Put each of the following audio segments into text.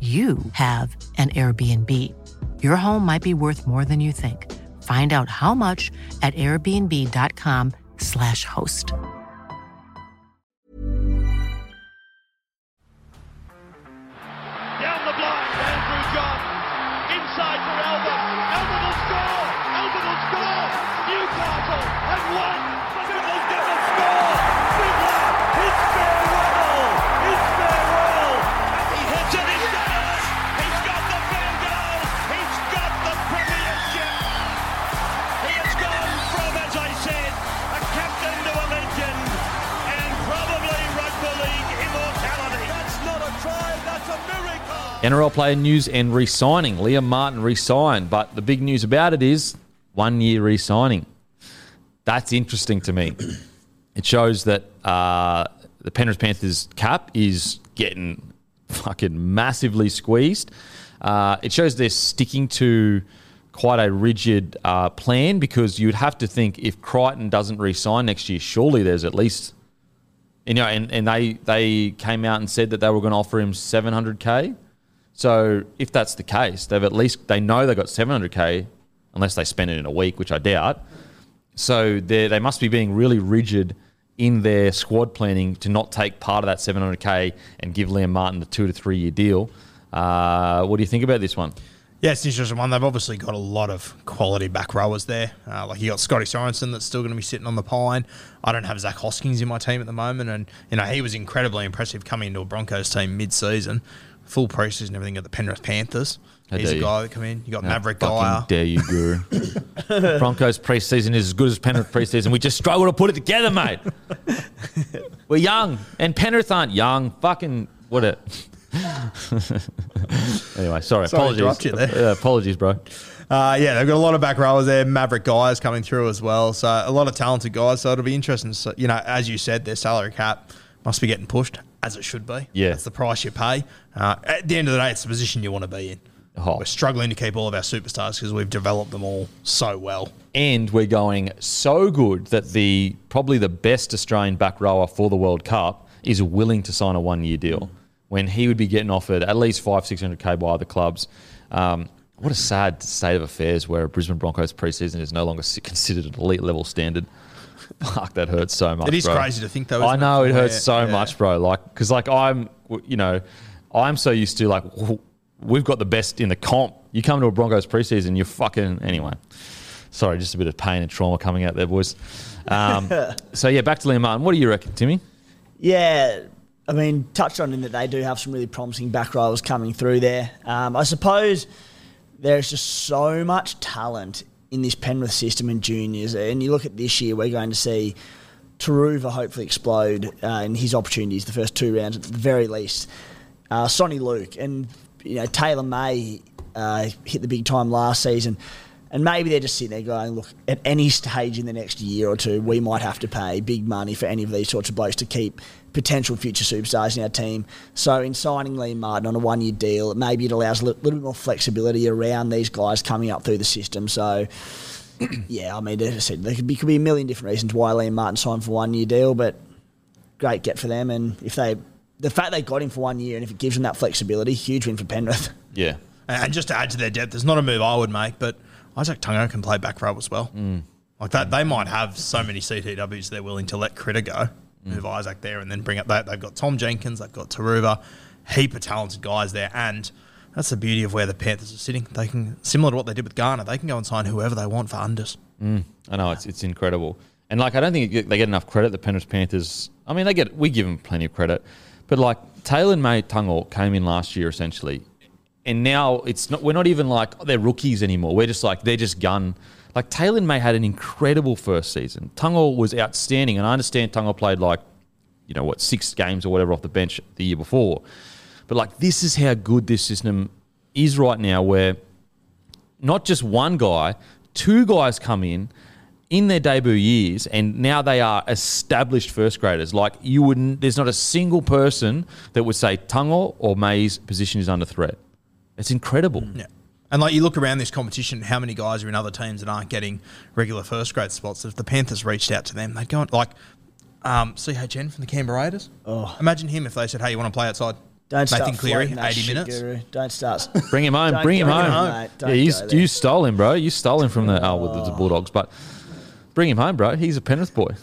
you have an Airbnb. Your home might be worth more than you think. Find out how much at airbnb.com/slash host. Down the blind, Andrew John. Inside for Albert. NRL player news and re-signing. Liam Martin re-signed, but the big news about it is one year re-signing. That's interesting to me. It shows that uh, the Penrith Panthers cap is getting fucking massively squeezed. Uh, it shows they're sticking to quite a rigid uh, plan because you'd have to think if Crichton doesn't re-sign next year, surely there's at least you know, and, and they they came out and said that they were going to offer him 700k. So if that's the case, they've at least they know they got 700k, unless they spend it in a week, which I doubt. So they must be being really rigid in their squad planning to not take part of that 700k and give Liam Martin the two to three year deal. Uh, what do you think about this one? Yeah, it's an interesting one. They've obviously got a lot of quality back rowers there. Uh, like you got Scotty Sorensen that's still going to be sitting on the pine. I don't have Zach Hoskins in my team at the moment, and you know he was incredibly impressive coming into a Broncos team mid-season, full preseason and everything at the Penrith Panthers. How He's a you. guy that come in. You got How Mavrik fucking Geyer. Dare you, Guru? Broncos preseason is as good as Penrith preseason. We just struggle to put it together, mate. We're young, and Penrith aren't young. Fucking what a. anyway, sorry. Sorry apologies. interrupt you there. Uh, apologies, bro. Uh, yeah, they've got a lot of back rowers there. Mavrik guys coming through as well. So a lot of talented guys. So it'll be interesting. So, you know, as you said, their salary cap must be getting pushed as it should be. Yeah. that's the price you pay. Uh, at the end of the day, it's the position you want to be in. Oh. We're struggling to keep all of our superstars because we've developed them all so well. And we're going so good that the probably the best Australian back rower for the World Cup is willing to sign a one year deal when he would be getting offered at least five six hundred k by other clubs. Um, what a sad state of affairs where Brisbane Broncos preseason is no longer considered an elite level standard. Fuck, that hurts so much. It is bro. crazy to think, though, I isn't it, know it hurts so yeah. much, bro. Like, because like I'm, you know, I'm so used to like we've got the best in the comp. You come to a Broncos preseason, you're fucking anyway. Sorry, just a bit of pain and trauma coming out there, boys. Um, so yeah, back to Liam Martin. What do you reckon, Timmy? Yeah, I mean, touched on in that they do have some really promising back rowers coming through there. Um, I suppose there's just so much talent in this Penrith system in juniors, and you look at this year, we're going to see Turuva hopefully explode uh, in his opportunities the first two rounds at the very least. Uh, Sonny Luke and you know Taylan May uh, hit the big time last season. And maybe they're just sitting there going, look, at any stage in the next year or two, we might have to pay big money for any of these sorts of blokes to keep potential future superstars in our team. So in signing Liam Martin on a one year deal, maybe it allows a li- little bit more flexibility around these guys coming up through the system. So yeah, I mean, as I said, there could be, could be a million different reasons why Liam Martin signed for one year deal, but great get for them. And if they, the fact they got him for one year and if it gives them that flexibility, huge win for Penrith. Yeah, And just to add to their depth, there's not a move I would make, but Izack Tago can play back row as well. Mm. Like that, they might have so many CTWs they're willing to let Critter go, Mm. move Isaac there, and then bring up that. They've got Tom Jenkins, they've got Turuva. heap of talented guys there, and that's the beauty of where the Panthers are sitting. They can similar to what they did with Garner. They can go and sign whoever they want for unders. I know it's it's incredible, and like I don't think they get enough credit. The Penrith Panthers. I mean, they get we give them plenty of credit, but like Taylor and May Tago came in last year essentially, and now it's not. We're not even like oh, they're rookies anymore. We're just like they're just gun. Like Taylan May had an incredible first season. Tago was outstanding, and I understand Tago played like you know what six games or whatever off the bench the year before, but like this is how good this system is right now, where not just one guy, two guys come in in their debut years, and now they are established first graders. Like you wouldn't, there's not a single person that would say Tago or May's position is under threat. It's incredible. Yeah. And like you look around this competition, how many guys are in other teams that aren't getting regular first grade spots? If the Panthers reached out to them, they'd go on, like um, CHN from the Canberra Raiders. Oh. Imagine him if they said, "Hey, you want to play outside?" Don't start Nathan Cleary, floating that eighty shit, minutes. Guru. Don't start. Bring him home. Bring him go home. mate. Yeah, you, you stole him, bro. You stole him from the oh, with the Bulldogs, but bring him home, bro. He's a Penrith boy.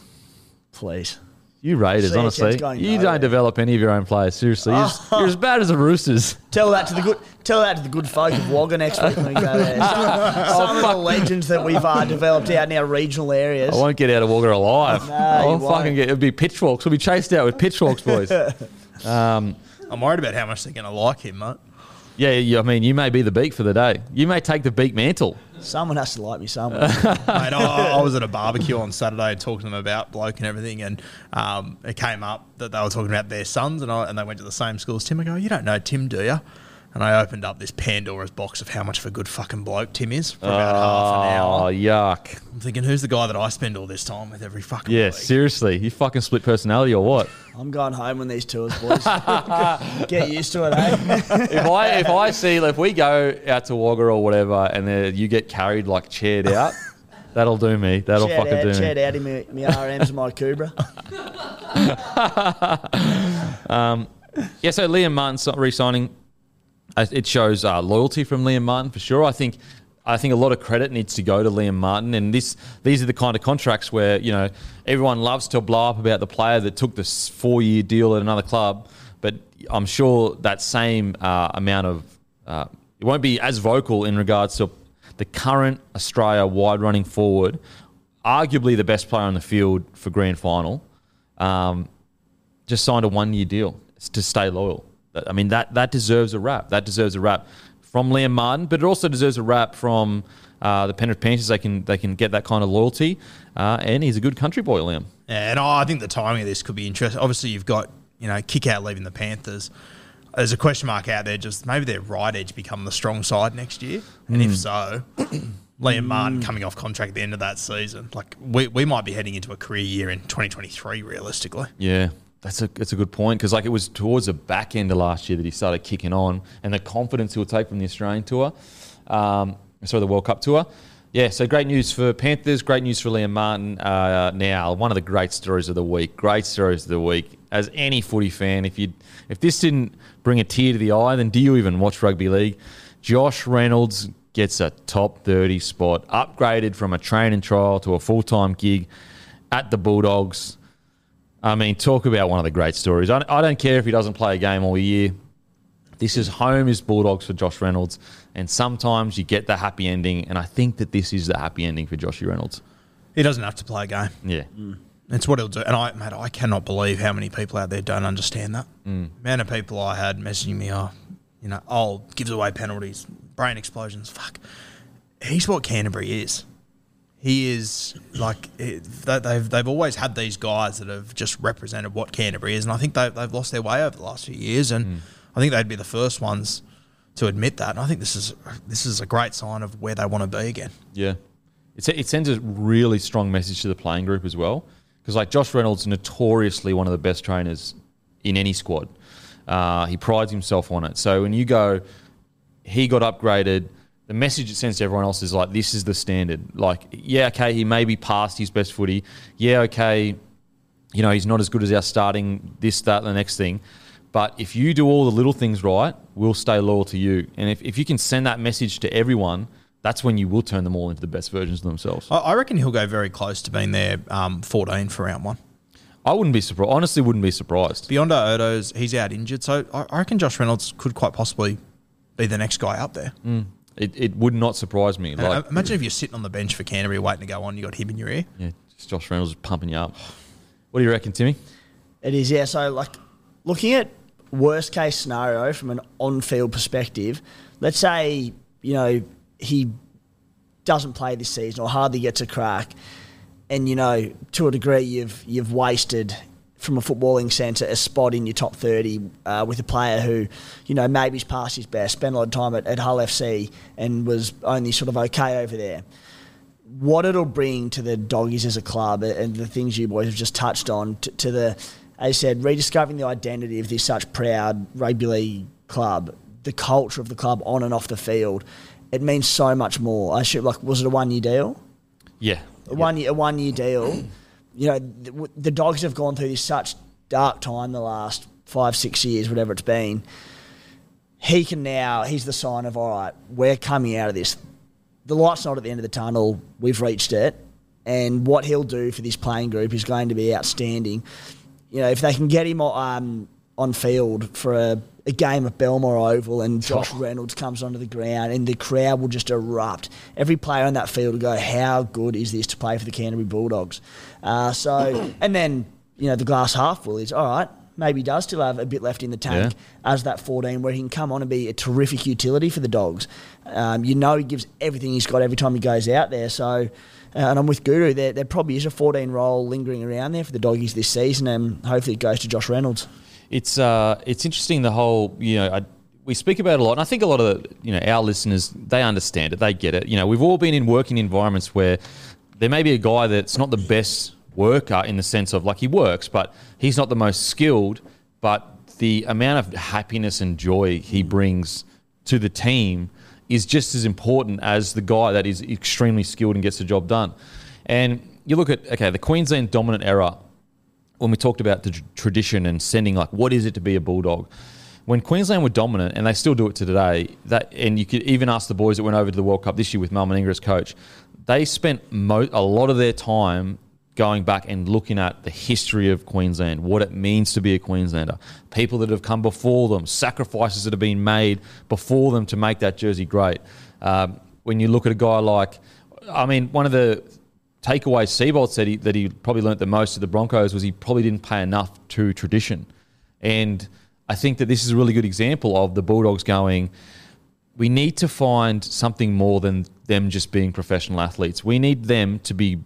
Please. You Raiders, CHN's honestly, going you nowhere. don't develop any of your own players. Seriously, you're, as- you're as bad as the Roosters. Tell that to the good. Tell that to the good folk of Wagga next week when we go there. Some, some of the legends that we've uh, developed out in our regional areas. I won't get out of Wagga alive. No, I you won't fucking won't. get. It'll be pitchforks. We'll be chased out with pitchforks, boys. I'm worried about how much they're going to like him, mate. Yeah, yeah, I mean, you may be the beak for the day. You may take the beak mantle. Someone has to like me somewhere. Mate, I, I was at a barbecue on Saturday and talking to them about bloke and everything, and um, it came up that they were talking about their sons, and, I, and they went to the same school as Tim. I go, "You don't know Tim, do you?" And I opened up this Pandora's box of how much of a good fucking bloke Tim is for about half an hour. Oh, yuck. I'm thinking, who's the guy that I spend all this time with every fucking Yeah, week? seriously. You fucking split personality or what? I'm going home on these tours, boys. Get used to it, eh? if I if I see if we go out to Wagga or whatever, and then you get carried like chaired out, that'll do me. That'll Chat fucking out, do chat me. out in my, my RMs and my Cobra. Yeah, so Liam Martin so- re-signing, it shows uh, loyalty from Liam Martin for sure. I think I think a lot of credit needs to go to Liam Martin, and this these are the kind of contracts where you know everyone loves to blow up about the player that took this four-year deal at another club, but I'm sure that same uh, amount of uh, it won't be as vocal in regards to the current Australia wide-running forward, arguably the best player on the field for grand final. Um, just signed a one year deal to stay loyal. I mean, that, that deserves a wrap. That deserves a wrap from Liam Martin, but it also deserves a wrap from uh, the Penrith Panthers. They can they can get that kind of loyalty, uh, and he's a good country boy, Liam. Yeah, and I think the timing of this could be interesting. Obviously, you've got you know kick out leaving the Panthers. There's a question mark out there. Just maybe their right edge become the strong side next year, and if so, Liam Martin coming off contract at the end of that season, like we, we might be heading into a career year in 2023, realistically. Yeah, that's a that's a good point because like it was towards the back end of last year that he started kicking on, and the confidence he will take from the Australian tour, um, sorry, the World Cup tour. Yeah, so great news for Panthers, great news for Liam Martin. Uh, now, one of the great stories of the week, great stories of the week. As any footy fan, if you if this didn't bring a tear to the eye, then do you even watch rugby league? Josh Reynolds gets a top 30 spot, upgraded from a training trial to a full time gig at the Bulldogs. I mean, talk about one of the great stories. I, I don't care if he doesn't play a game all year. This is home is Bulldogs for Josh Reynolds, and sometimes you get the happy ending, and I think that this is the happy ending for Joshy Reynolds. He doesn't have to play a game. Yeah, It's what he'll do. And I, mate, I cannot believe how many people out there don't understand that. Mm. amount of people I had messaging me, oh, you know, oh, gives away penalties, brain explosions. Fuck. He's what Canterbury is. He is like they- they've they've always had these guys that have just represented what Canterbury is, and I think they, they've lost their way over the last few years, and I think they'd be the first ones to admit that. And I think this is this is a great sign of where they want to be again. yeah. It's, it sends a really strong message to the playing group as well, because like Josh Reynolds, is notoriously one of the best trainers in any squad. Uh, he prides himself on it. So when you go, he got upgraded. The message it sends to everyone else is like, this is the standard. Like, yeah, okay, he may be past his best footy. Yeah, okay, you know, he's not as good as our starting this, that, and the next thing. But if you do all the little things right, we'll stay loyal to you. And if, if you can send that message to everyone, that's when you will turn them all into the best versions of themselves. I, reckon he'll go very close to being there um, 14 for round one. I wouldn't be surprised. Honestly, wouldn't be surprised. Biondi-Odo's, he's out injured, so I, I reckon Josh Reynolds could quite possibly be the next guy up there. It, it would not surprise me. And Like, uh, imagine if you're sitting on the bench for Canterbury waiting to go on, you got him in your ear. yeah, just Josh Reynolds is pumping you up. What do you reckon, Timmy? It is, yeah. So, like, looking at worst case scenario from an on field perspective, let's say, you know, he doesn't play this season or hardly gets a crack, and, you know, to a degree, you've, you've wasted from a footballing sense a spot in your top 30 uh, with a player who, you know, maybe he's past his best, spent a lot of time at, at Hull FC and was only sort of okay over there what it'll bring to the doggies as a club and the things you boys have just touched on to, to the, as I said, rediscovering the identity of this such proud rugby league club, the culture of the club on and off the field. It means so much more. I should like, was it a one year deal? Yeah. A one year, a one year deal. You know, the, the dogs have gone through this such dark time the last five, six years, whatever it's been. He can now. He's the sign of all right. We're coming out of this the light's not at the end of the tunnel. We've reached it. And what he'll do for this playing group is going to be outstanding. You know, if they can get him um, on field for a, a game at Belmore Oval and Josh Reynolds comes onto the ground and the crowd will just erupt. Every player on that field will go, how good is this to play for the Canterbury Bulldogs? Uh, so, and then, you know, the glass half full is, all right, maybe he does still have a bit left in the tank as that 14 where he can come on and be a terrific utility for the dogs. Um, you know he gives everything he's got every time he goes out there. So, uh, and I'm with Guru. There, there probably is a 14 role lingering around there for the doggies this season, and hopefully it goes to Josh Reynolds. It's uh, it's interesting the whole you know I, we speak about it a lot, and I think a lot of the, you know our listeners they understand it, they get it. You know, we've all been in working environments where there may be a guy that's not the best worker in the sense of like he works, but he's not the most skilled, but the amount of happiness and joy he brings to the team is just as important as the guy that is extremely skilled and gets the job done. And you look at okay, the Queensland dominant era when we talked about the tradition and sending like what is it to be a bulldog when queensland were dominant and they still do it to today that and you could even ask the boys that went over to the world cup this year with Mal Meninga coach they spent mo- a lot of their time going back and looking at the history of Queensland, what it means to be a Queenslander, people that have come before them, sacrifices that have been made before them to make that jersey great. Um, when you look at a guy like, I mean, one of the takeaways Seibold said he, that he probably learnt the most of the Broncos was he probably didn't pay enough to tradition. And I think that this is a really good example of the Bulldogs going, we need to find something more than them just being professional athletes. We need them to be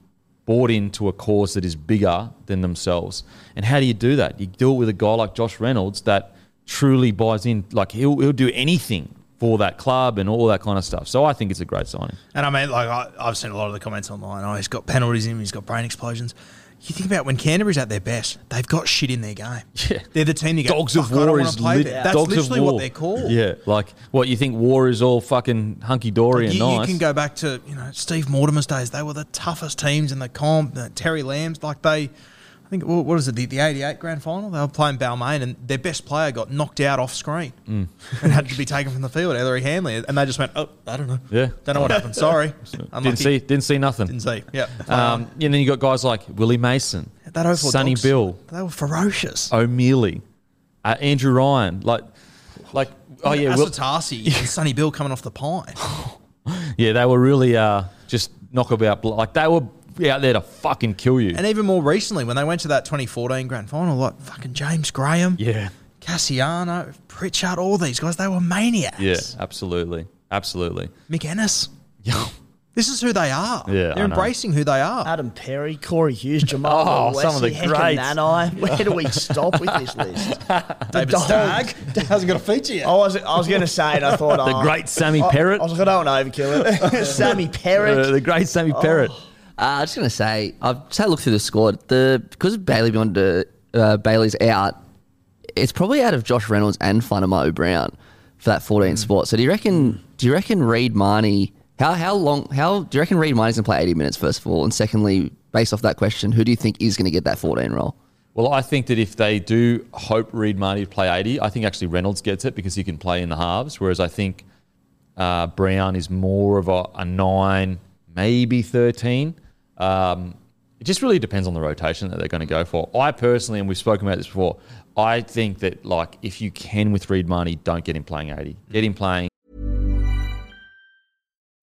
bought into a cause that is bigger than themselves. And how do you do that? You do it with a guy like Josh Reynolds that truly buys in. Like he'll, he'll do anything for that club and all that kind of stuff. So I think it's a great signing. And I mean, like I, I've seen a lot of the comments online. Oh, he's got penalties in him. He's got brain explosions. You think about when Canterbury's at their best, they've got shit in their game. Yeah. They're the team you go, Dogs of "Fuck, I don't War is lit- there." That's Dogs of literally War. what they're called. Yeah, like what you think war is all fucking hunky dory and You, you can go back to you know Steve Mortimer's days. They were the toughest teams in the comp. Terry Lambs, like they, think what what is it? The, the '88 grand final. They were playing Balmain, and their best player got knocked out off screen Mm. and had to be taken from the field. Ellery Hanley, and they just went, oh, I don't know. Yeah. don't know what happened. Sorry, didn't see didn't see nothing. Didn't see. Yeah. Um, and then you got guys like Willie Mason, that 04 Sonny Dogs, Bill, They were ferocious. O'Meley, uh, Andrew Ryan, like, like oh yeah, Will, Asotasi and Sonny Bill coming off the pine. yeah, they were really uh, just knockabout. Like they were out there to fucking kill you. And even more recently, when they went to that 2014 grand final, like fucking James Graham, yeah, Kasiano, Pritchard, all these guys, they were maniacs. yeah, absolutely, absolutely. Mick Ennis. Yeah. This is who they are. Yeah, They're I know. embracing who they are. Adam Perry, Corey Hughes, Jamal Oh, Wesley, some of the Hector greats. Nanai. Where do we stop with this list? David dog. Stagg hasn't got a feature yet. I was I was going to say it. I thought The oh, great Sammy I- I, was like, I don't want to overkill it. Sammy Perrett. Uh, the great Sammy Perrett. Uh, I was just going to say, I've just had a look through the squad. The because Bailey Biondi uh, uh, Bailey's out, it's probably out of Josh Reynolds and Fa'amanu Brown for that 14 spot. So do you reckon? Do you reckon Reed Mahoney? How how long? How do you reckon Reed Mahoney's going to play 80 minutes first of all? And secondly, based off that question, who do you think is going to get that 14 role? Well, I think that if they do hope Reed Mahoney to play 80, I think actually Reynolds gets it because he can play in the halves, whereas I think uh, Brown is more of a, a 9, maybe 13. Um, It just really depends on the rotation that they're going to go for. I personally, and we've spoken about this before, I think that like if you can with Reed Mahoney, don't get him playing 80. Get him playing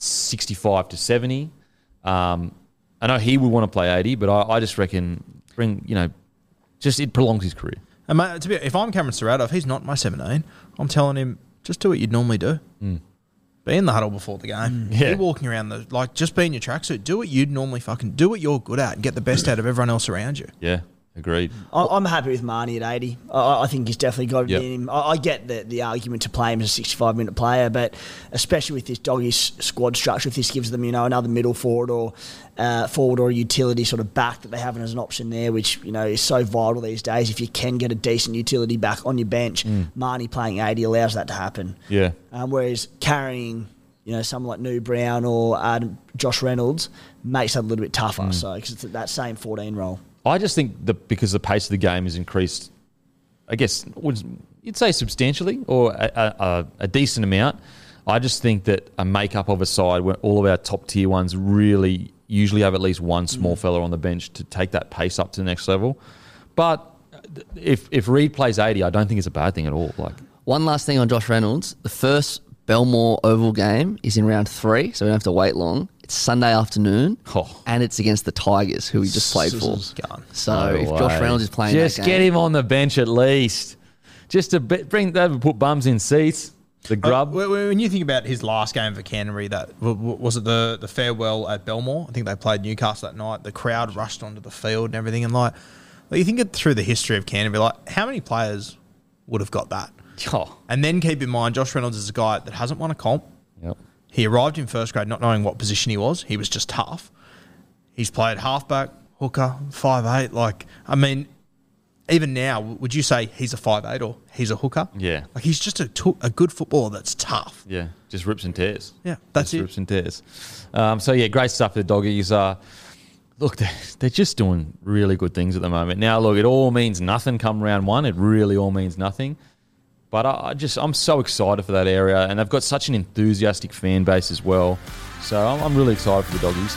65 to 70. Um, I know he would want to play 80, but I, I just reckon bring, you know, just it prolongs his career. And mate, to be, if I'm Cameron Ciraldo, if he's not my 17, I'm telling him just do what you'd normally do. Be in the huddle before the game. Yeah. Be walking around the like, just be in your tracksuit. Do what you'd normally fucking do. What you're good at, and get the best out of everyone else around you. Yeah, agreed. I'm happy with Mahoney at 80. I, I think he's definitely got it Yep. in him. I, get the, the argument to play him as a 65 minute player, but especially with this doggy squad structure, if this gives them, you know, another middle forward or uh, forward or a utility sort of back that they haven't as an option there, which, you know, is so vital these days. If you can get a decent utility back on your bench, Mahoney playing 80 allows that to happen. Yeah. Um, whereas carrying, you know, someone like New Brown or Adam, Josh Reynolds makes that a little bit tougher. So, because it's that same 14 role. I just think that because the pace of the game has increased, I guess would you'd say substantially or a, a, a- a decent amount. I just think that a makeup of a side where all of our top tier ones really usually have at least one small mm. fella on the bench to take that pace up to the next level. But if if Reed plays eighty, I don't think it's a bad thing at all. Like One last thing on Josh Reynolds. The first Belmore Oval game is in round three, so we don't have to wait long. It's Sunday afternoon, Oh. and it's against the Tigers, who we just played for. Gone. So No if Josh way. Reynolds is playing just that get him on the bench at least, just to be, bring they put bums in seats. The grub. Uh, when when you think about his last game for Canterbury, that w- w- was it the the farewell at Belmore. I think they played Newcastle that night. The crowd rushed onto the field and everything, and like, like you think it through the history of Canterbury, like how many players would have got that? Oh, And then keep in mind, Josh Reynolds is a guy that hasn't won a comp. yep. He arrived in first grade not knowing what position he was. He was just tough. He's played halfback, hooker, five eight. Like, I mean, even now, would you say he's a five eight or he's a hooker? Yeah. Like he's just a, a good footballer that's tough. Yeah, just rips and tears. Yeah, that's just it. Rips and tears. Um, so yeah, great stuff for the doggies. Uh, look, they're, they're just doing really good things at the moment. Now, look, it all means nothing come round one. It really all means nothing. But I, just I'm so excited for that area, and they've got such an enthusiastic fan base as well. So I'm, I'm really excited for the doggies.